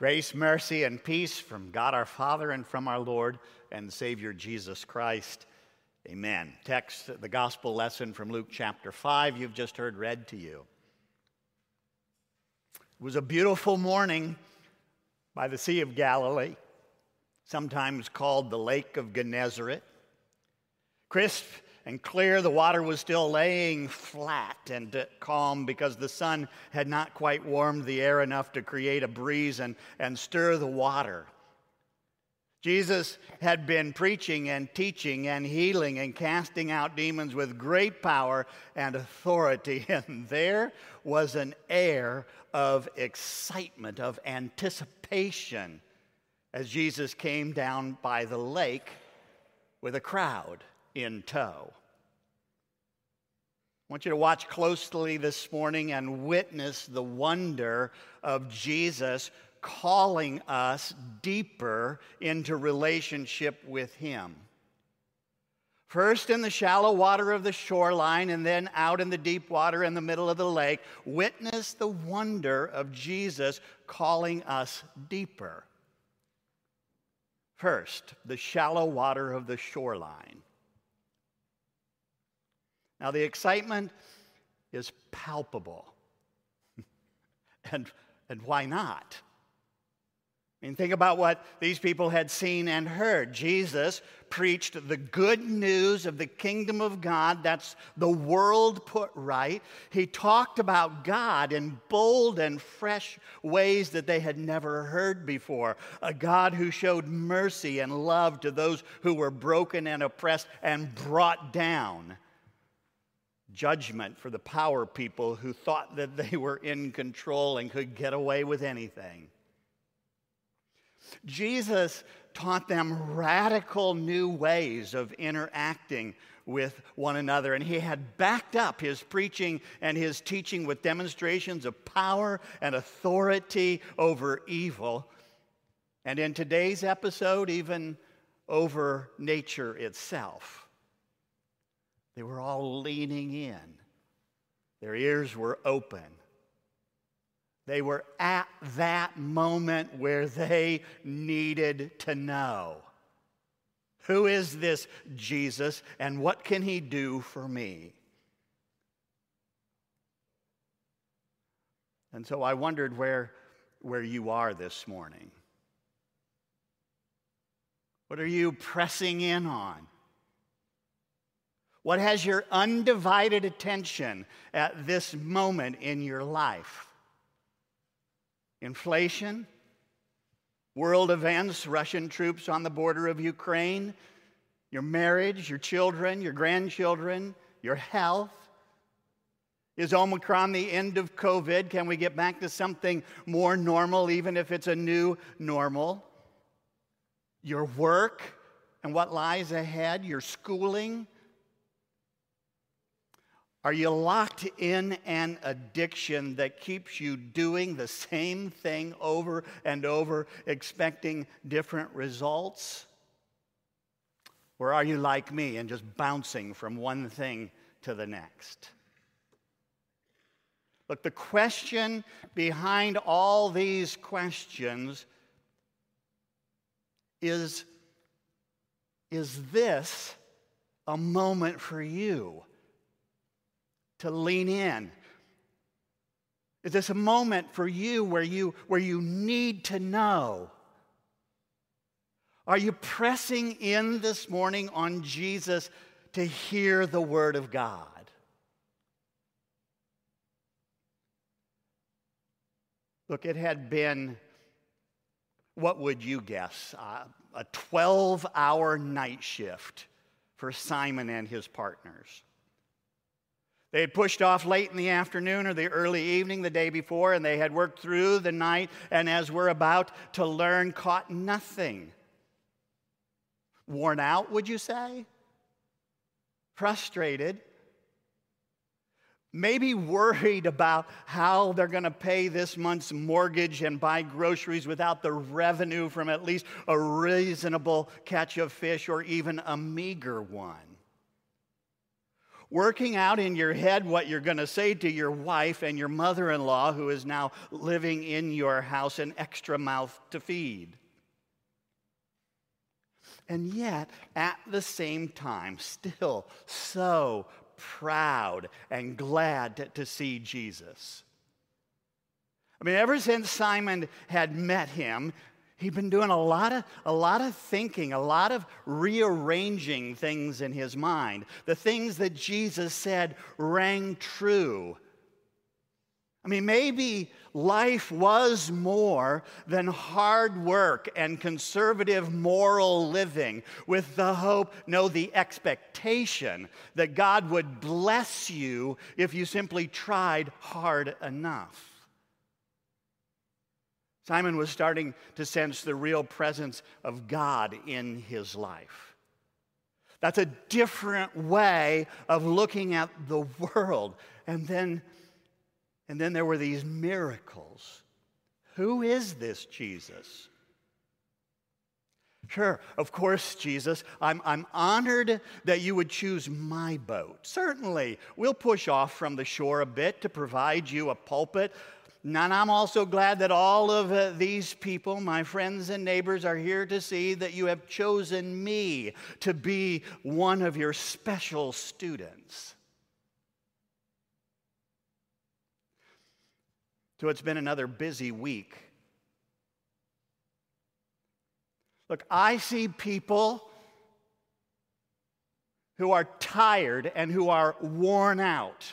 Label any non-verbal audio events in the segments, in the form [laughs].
Grace, mercy, and peace from God our Father and from our Lord and Savior Jesus Christ. Amen. Text, the gospel lesson from Luke chapter 5, you've just heard read to you. It was a beautiful morning by the Sea of Galilee, sometimes called the Lake of Gennesaret. Crisp and clear. The water was still laying flat and calm because the sun had not quite warmed the air enough to create a breeze and, and stir the water. Jesus had been preaching and teaching and healing and casting out demons with great power and authority. [laughs] And there was an air of excitement, of anticipation as Jesus came down by the lake with a crowd in tow. I want you to watch closely this morning and witness the wonder of Jesus calling us deeper into relationship with Him. First in the shallow water of the shoreline, and then out in the deep water in the middle of the lake, witness the wonder of Jesus calling us deeper. First, the shallow water of the shoreline. Now, the excitement is palpable. [laughs] and, and why not? I mean, think about what these people had seen and heard. Jesus preached the good news of the kingdom of God. That's the world put right. He talked about God in bold and fresh ways that they had never heard before. A God who showed mercy and love to those who were broken and oppressed and brought down judgment for the power people who thought that they were in control and could get away with anything. Jesus taught them radical new ways of interacting with one another, and he had backed up his preaching and his teaching with demonstrations of power and authority over evil. And in today's episode, even over nature itself. They were all leaning in, their ears were open. They were at that moment where they needed to know who is this Jesus and what can he do for me? And so I wondered where, where you are this morning. What are you pressing in on? What has your undivided attention at this moment in your life? Inflation, world events, Russian troops on the border of Ukraine, your marriage, your children, your grandchildren, your health. Is Omicron the end of COVID? Can we get back to something more normal, even if it's a new normal? Your work and what lies ahead, your schooling, are you locked in an addiction that keeps you doing the same thing over and over, expecting different results? Or are you like me and just bouncing from one thing to the next? Look, the question behind all these questions is Is this a moment for you? To lean in? Is this a moment for you where you, where you need to know? Are you pressing in this morning on Jesus to hear the Word of God? Look, it had been, what would you guess, uh, a 12 hour night shift for Simon and his partners. They had pushed off late in the afternoon or the early evening the day before, and they had worked through the night, and as we're about to learn, caught nothing. Worn out, would you say? Frustrated. Maybe worried about how they're going to pay this month's mortgage and buy groceries without the revenue from at least a reasonable catch of fish or even a meager one working out in your head what you're going to say to your wife and your mother in law, who is now living in your house, an extra mouth to feed. And yet, at the same time, still so proud and glad to, to see Jesus. I mean, ever since Simon had met him, he'd been doing a lot of a lot of thinking, a lot of rearranging things in his mind. The things that Jesus said rang true. I mean, maybe life was more than hard work and conservative moral living with the hope, no, the expectation that God would bless you if you simply tried hard enough. Simon was starting to sense the real presence of God in his life. That's a different way of looking at the world. And then, and then there were these miracles. Who is this Jesus? Sure, of course, Jesus. I'm, I'm honored that you would choose my boat. Certainly, we'll push off from the shore a bit to provide you a pulpit and I'm also glad that all of uh, these people, my friends and neighbors, are here to see that you have chosen me to be one of your special students. So it's been another busy week. Look, I see people who are tired and who are worn out.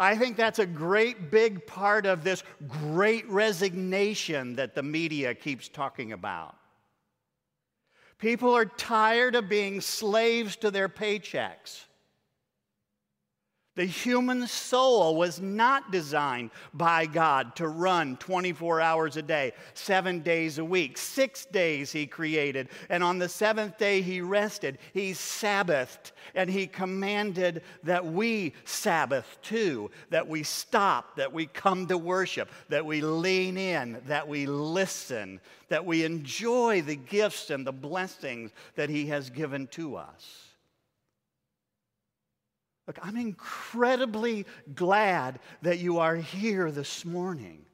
I think that's a great big part of this great resignation that the media keeps talking about. People are tired of being slaves to their paychecks. The human soul was not designed by God to run 24 hours a day, seven days a week. Six days He created, and on the seventh day He rested. He Sabbathed, and He commanded that we Sabbath too, that we stop, that we come to worship, that we lean in, that we listen, that we enjoy the gifts and the blessings that He has given to us. Look, I'm incredibly glad that you are here this morning.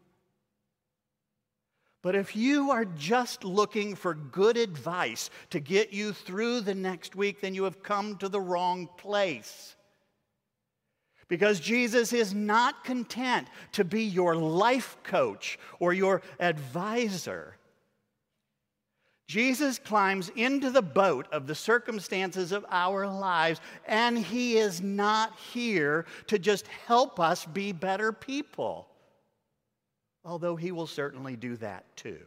But if you are just looking for good advice to get you through the next week, then you have come to the wrong place. Because Jesus is not content to be your life coach or your advisor. Jesus climbs into the boat of the circumstances of our lives, and he is not here to just help us be better people, although he will certainly do that too.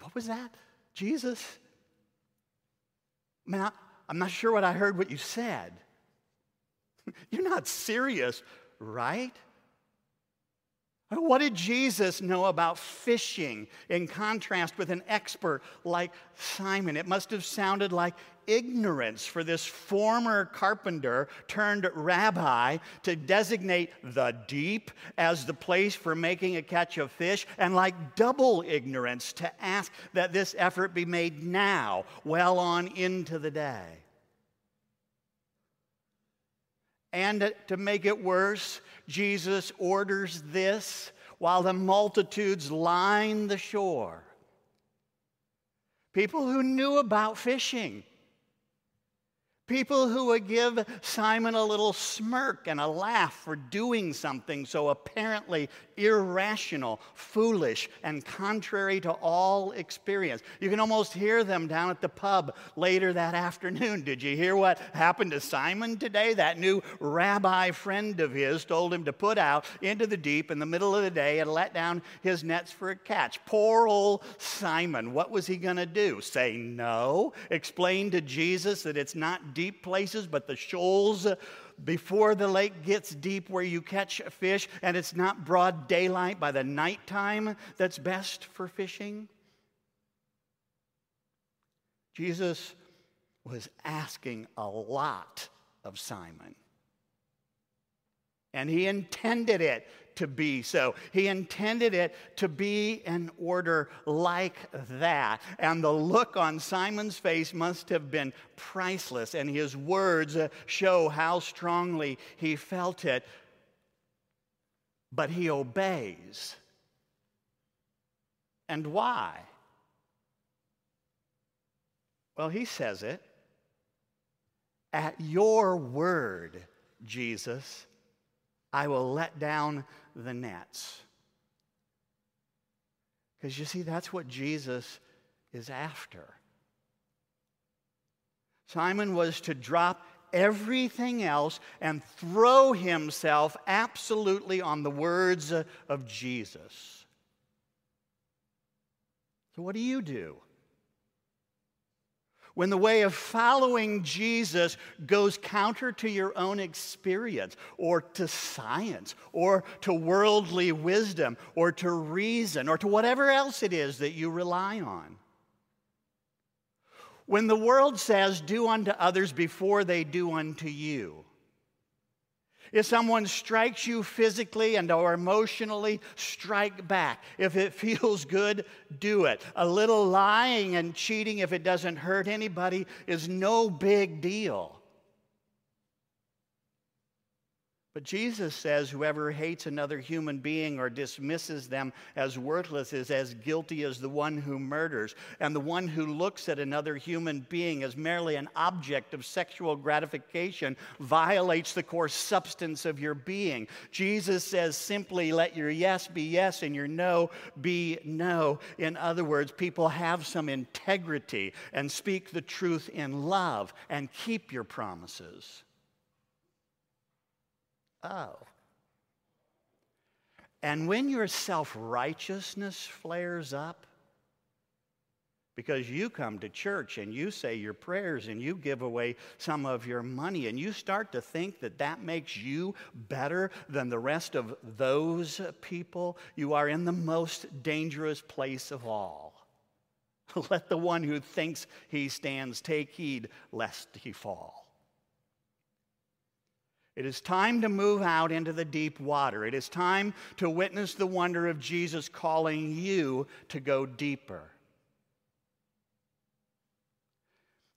What was that? Jesus? I, I'm not sure what I heard what you said. [laughs] You're not serious, right? What did Jesus know about fishing in contrast with an expert like Simon? It must have sounded like ignorance for this former carpenter turned rabbi to designate the deep as the place for making a catch of fish, and like double ignorance to ask that this effort be made now, well on into the day. And to make it worse, Jesus orders this while the multitudes line the shore. People who knew about fishing People who would give Simon a little smirk and a laugh for doing something so apparently irrational, foolish, and contrary to all experience. You can almost hear them down at the pub later that afternoon. Did you hear what happened to Simon today? That new rabbi friend of his told him to put out into the deep in the middle of the day and let down his nets for a catch. Poor old Simon. What was he going to do? Say no? Explain to Jesus that it's not deep places, but the shoals before the lake gets deep where you catch fish, and it's not broad daylight by the nighttime that's best for fishing. Jesus was asking a lot of Simon. And he intended it to be so. He intended it to be in order like that. And the look on Simon's face must have been priceless, and his words uh, show how strongly he felt it. But he obeys. And why? Well, he says it. At your word, Jesus, I will let down the nets. Because you see, that's what Jesus is after. Simon was to drop everything else and throw himself absolutely on the words of Jesus. So, what do you do? When the way of following Jesus goes counter to your own experience or to science or to worldly wisdom or to reason or to whatever else it is that you rely on. When the world says, do unto others before they do unto you, if someone strikes you physically and or emotionally, strike back. If it [laughs] feels good, do it. A little lying and cheating if it doesn't hurt anybody is no big deal. But Jesus says whoever hates another human being or dismisses them as worthless is as guilty as the one who murders. And the one who looks at another human being as merely an object of sexual gratification violates the core substance of your being. Jesus says simply, let your yes be yes and your no be no. In other words, people have some integrity and speak the truth in love and keep your promises. Oh. And when your self righteousness flares up, because you come to church and you say your prayers and you give away some of your money and you start to think that that makes you better than the rest of those people, you are in the most dangerous place of all. [laughs] Let the one who thinks he stands take heed lest he fall. It is time to move out into the deep water. It is time to witness the wonder of Jesus calling you to go deeper.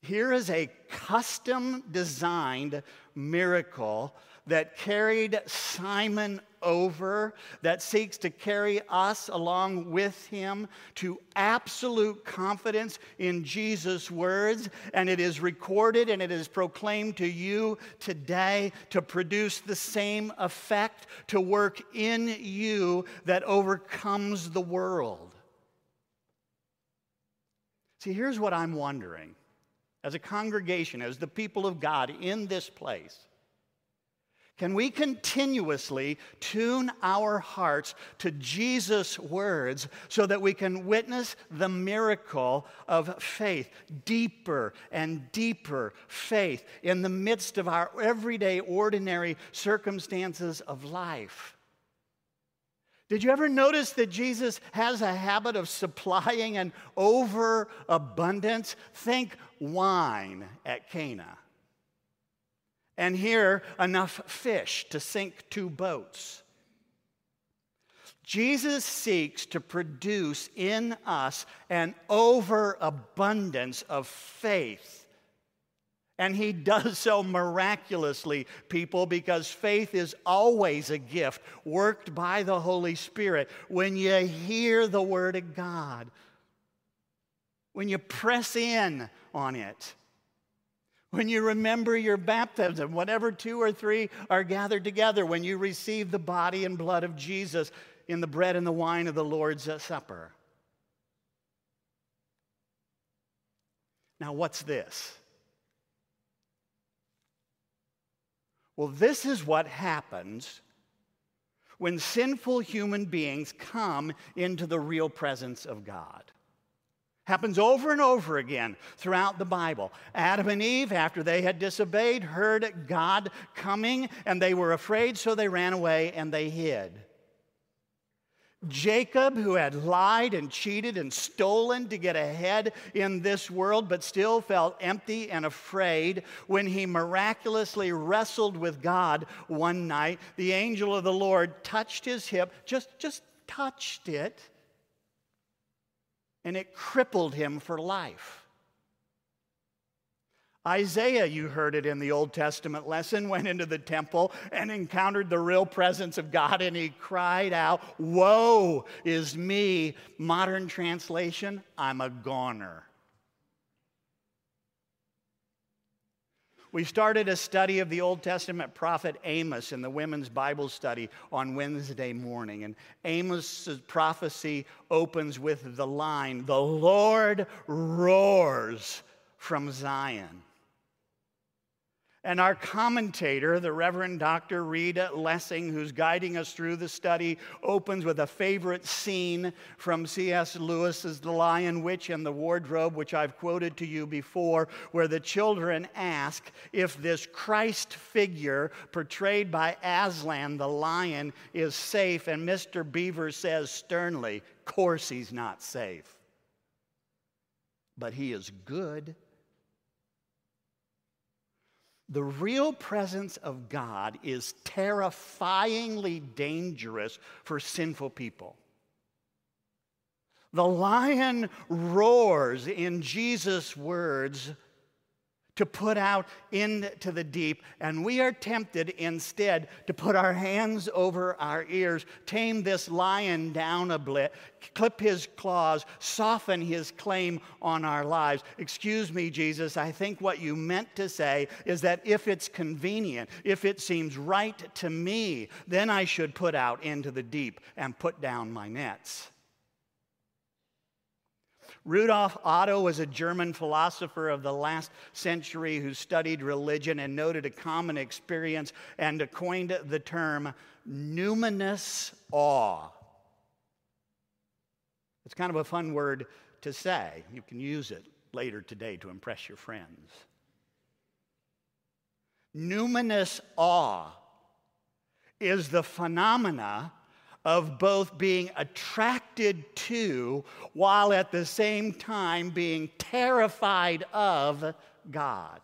Here is a custom designed miracle that carried Simon over, that seeks to carry us along with him to absolute confidence in Jesus' words. And it is recorded and it is proclaimed to you today to produce the same effect, to work in you that overcomes the world. See, here's what I'm wondering as a congregation, as the people of God in this place, can we continuously tune our hearts to Jesus' words so that we can witness the miracle of faith, deeper and deeper faith in the midst of our everyday, ordinary circumstances of life? Did you ever notice that Jesus has a habit of supplying an overabundance? Think wine at Cana. And here, enough fish to sink two boats. Jesus seeks to produce in us an overabundance of faith and he does so miraculously, people, because faith is always a gift worked by the Holy Spirit. When you hear the Word of God, when you press in on it, when you remember your baptism, whenever two or three are gathered together, when you receive the body and blood of Jesus in the bread and the wine of the Lord's Supper. Now, what's this? Well, this is what happens when sinful human beings come into the real presence of God. Happens over and over again throughout the Bible. Adam and Eve, after they had disobeyed, heard God coming and they were afraid, so they ran away and they hid. Jacob, who had lied and cheated and stolen to get ahead in this world, but still felt empty and afraid when he miraculously wrestled with God one night. The angel of the Lord touched his hip, just, just touched it, and it crippled him for life. Isaiah, you heard it in the Old Testament lesson, went into the temple and encountered the real presence of God and he cried out, Woe is me. Modern translation, I'm a goner. We started a study of the Old Testament prophet Amos in the women's Bible study on Wednesday morning. And Amos' prophecy opens with the line The Lord roars from Zion. And our commentator, the Reverend Dr. Reed Lessing, who's guiding us through the study, opens with a favorite scene from C.S. Lewis's The Lion, Witch, and the Wardrobe, which I've quoted to you before, where the children ask if this Christ figure portrayed by Aslan, the lion, is safe. And Mr. Beaver says sternly, Course he's not safe. But he is good. The real presence of God is terrifyingly dangerous for sinful people. The lion roars in Jesus' words to put out into the deep, and we are tempted instead to put our hands over our ears, tame this lion down a bit, clip his claws, soften his claim on our lives. Excuse me, Jesus, I think what you meant to say is that if it's convenient, if it seems right to me, then I should put out into the deep and put down my nets. Rudolf Otto was a German philosopher of the last century who studied religion and noted a common experience and coined the term numinous awe. It's kind of a fun word to say. You can use it later today to impress your friends. Numinous awe is the phenomena of both being attracted to while at the same time being terrified of God.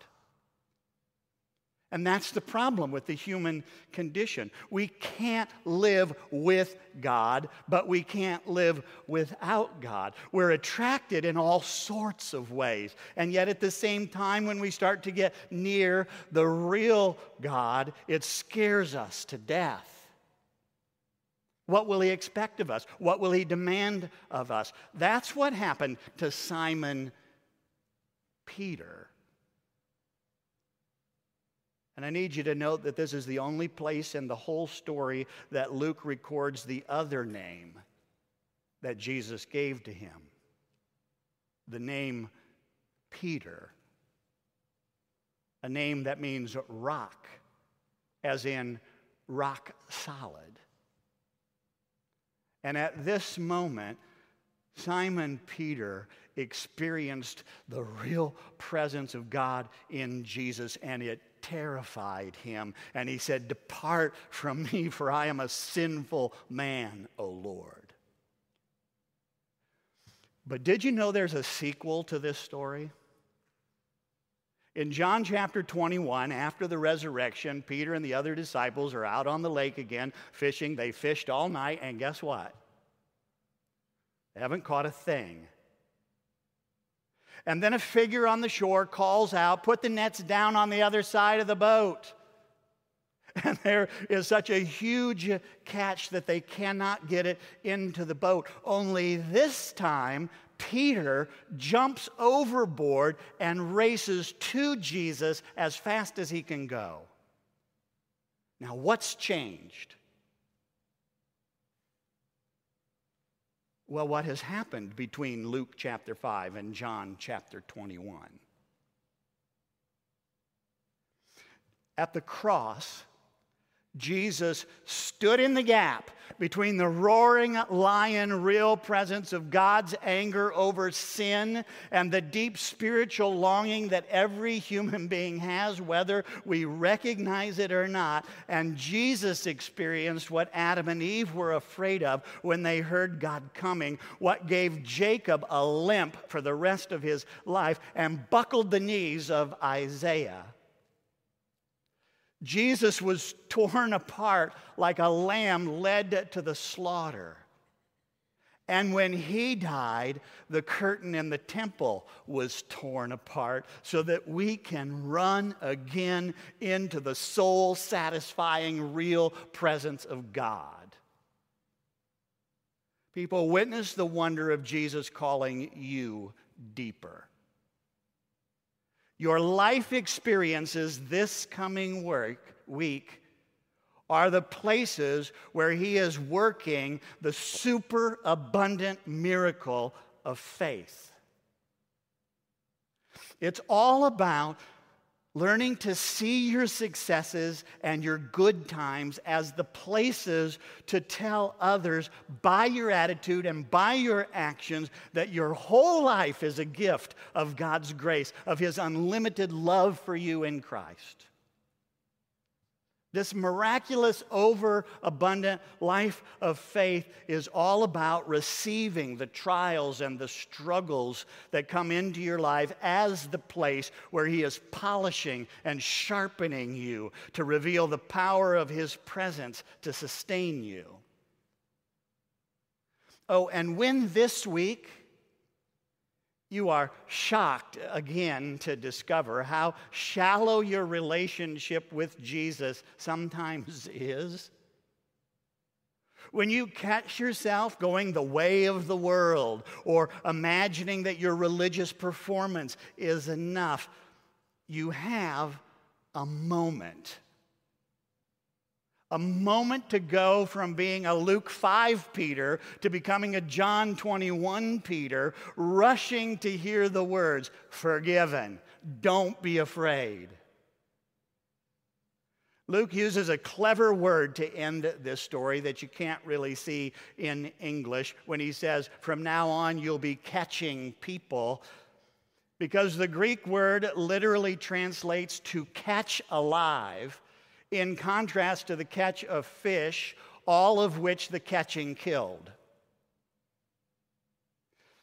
And that's the problem with the human condition. We can't live with God, but we can't live without God. We're attracted in all sorts of ways. And yet, at the same time, when we start to get near the real God, it scares us to death. What will he expect of us? What will he demand of us? That's what happened to Simon Peter. And I need you to note that this is the only place in the whole story that Luke records the other name that Jesus gave to him the name Peter, a name that means rock, as in rock solid. And at this moment, Simon Peter experienced the real presence of God in Jesus, and it terrified him. And he said, Depart from me, for I am a sinful man, O Lord. But did you know there's a sequel to this story? In John chapter 21, after the resurrection, Peter and the other disciples are out on the lake again fishing. They fished all night, and guess what? They haven't caught a thing. And then a figure on the shore calls out, Put the nets down on the other side of the boat. [laughs] And there is such a huge catch that they cannot get it into the boat. Only this time, Peter jumps overboard and races to Jesus as fast as he can go. Now, what's changed? Well, what has happened between Luke chapter 5 and John chapter 21? At the cross, Jesus stood in the gap between the roaring lion, real presence of God's anger over sin and the deep spiritual longing that every human being has, whether we recognize it or not. And Jesus experienced what Adam and Eve were afraid of when they heard God coming, what gave Jacob a limp for the rest of his life and buckled the knees of Isaiah. Jesus was torn apart like a lamb led to the slaughter. And when he died, the curtain in the temple was torn apart so that we can run again into the soul satisfying, real presence of God. People, witness the wonder of Jesus calling you deeper. Your life experiences this coming work, week are the places where He is working the super abundant miracle of faith. It's all about learning to see your successes and your good times as the places to tell others by your attitude and by your actions that your whole life is a gift of God's grace, of His unlimited love for you in Christ. This miraculous, overabundant life of faith is all about receiving the trials and the struggles that come into your life as the place where He is polishing and sharpening you to reveal the power of His presence to sustain you. Oh, and when this week, you are shocked again to discover how shallow your relationship with Jesus sometimes is. When you catch yourself going the way of the world or imagining that your religious performance is enough, you have a moment a moment to go from being a Luke 5 Peter to becoming a John 21 Peter, rushing to hear the words, forgiven, don't be afraid. Luke uses a clever word to end this story that you can't really see in English when he says, From now on, you'll be catching people. Because the Greek word literally translates to catch alive in contrast to the catch of fish, all of which the catching killed.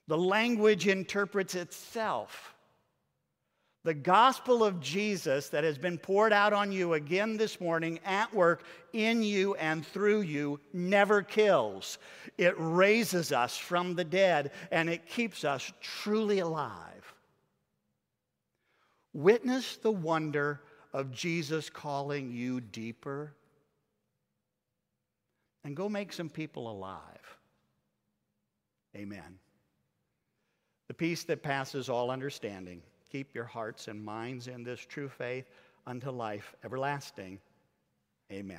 The language interprets itself. The gospel of Jesus that has been poured out on you again this morning at work in you and through you never kills. It raises us from the dead and it keeps us truly alive. Witness the wonder of Jesus calling you deeper? And go make some people alive. Amen. The peace that passes all understanding. Keep your hearts and minds in this true faith unto life everlasting. Amen.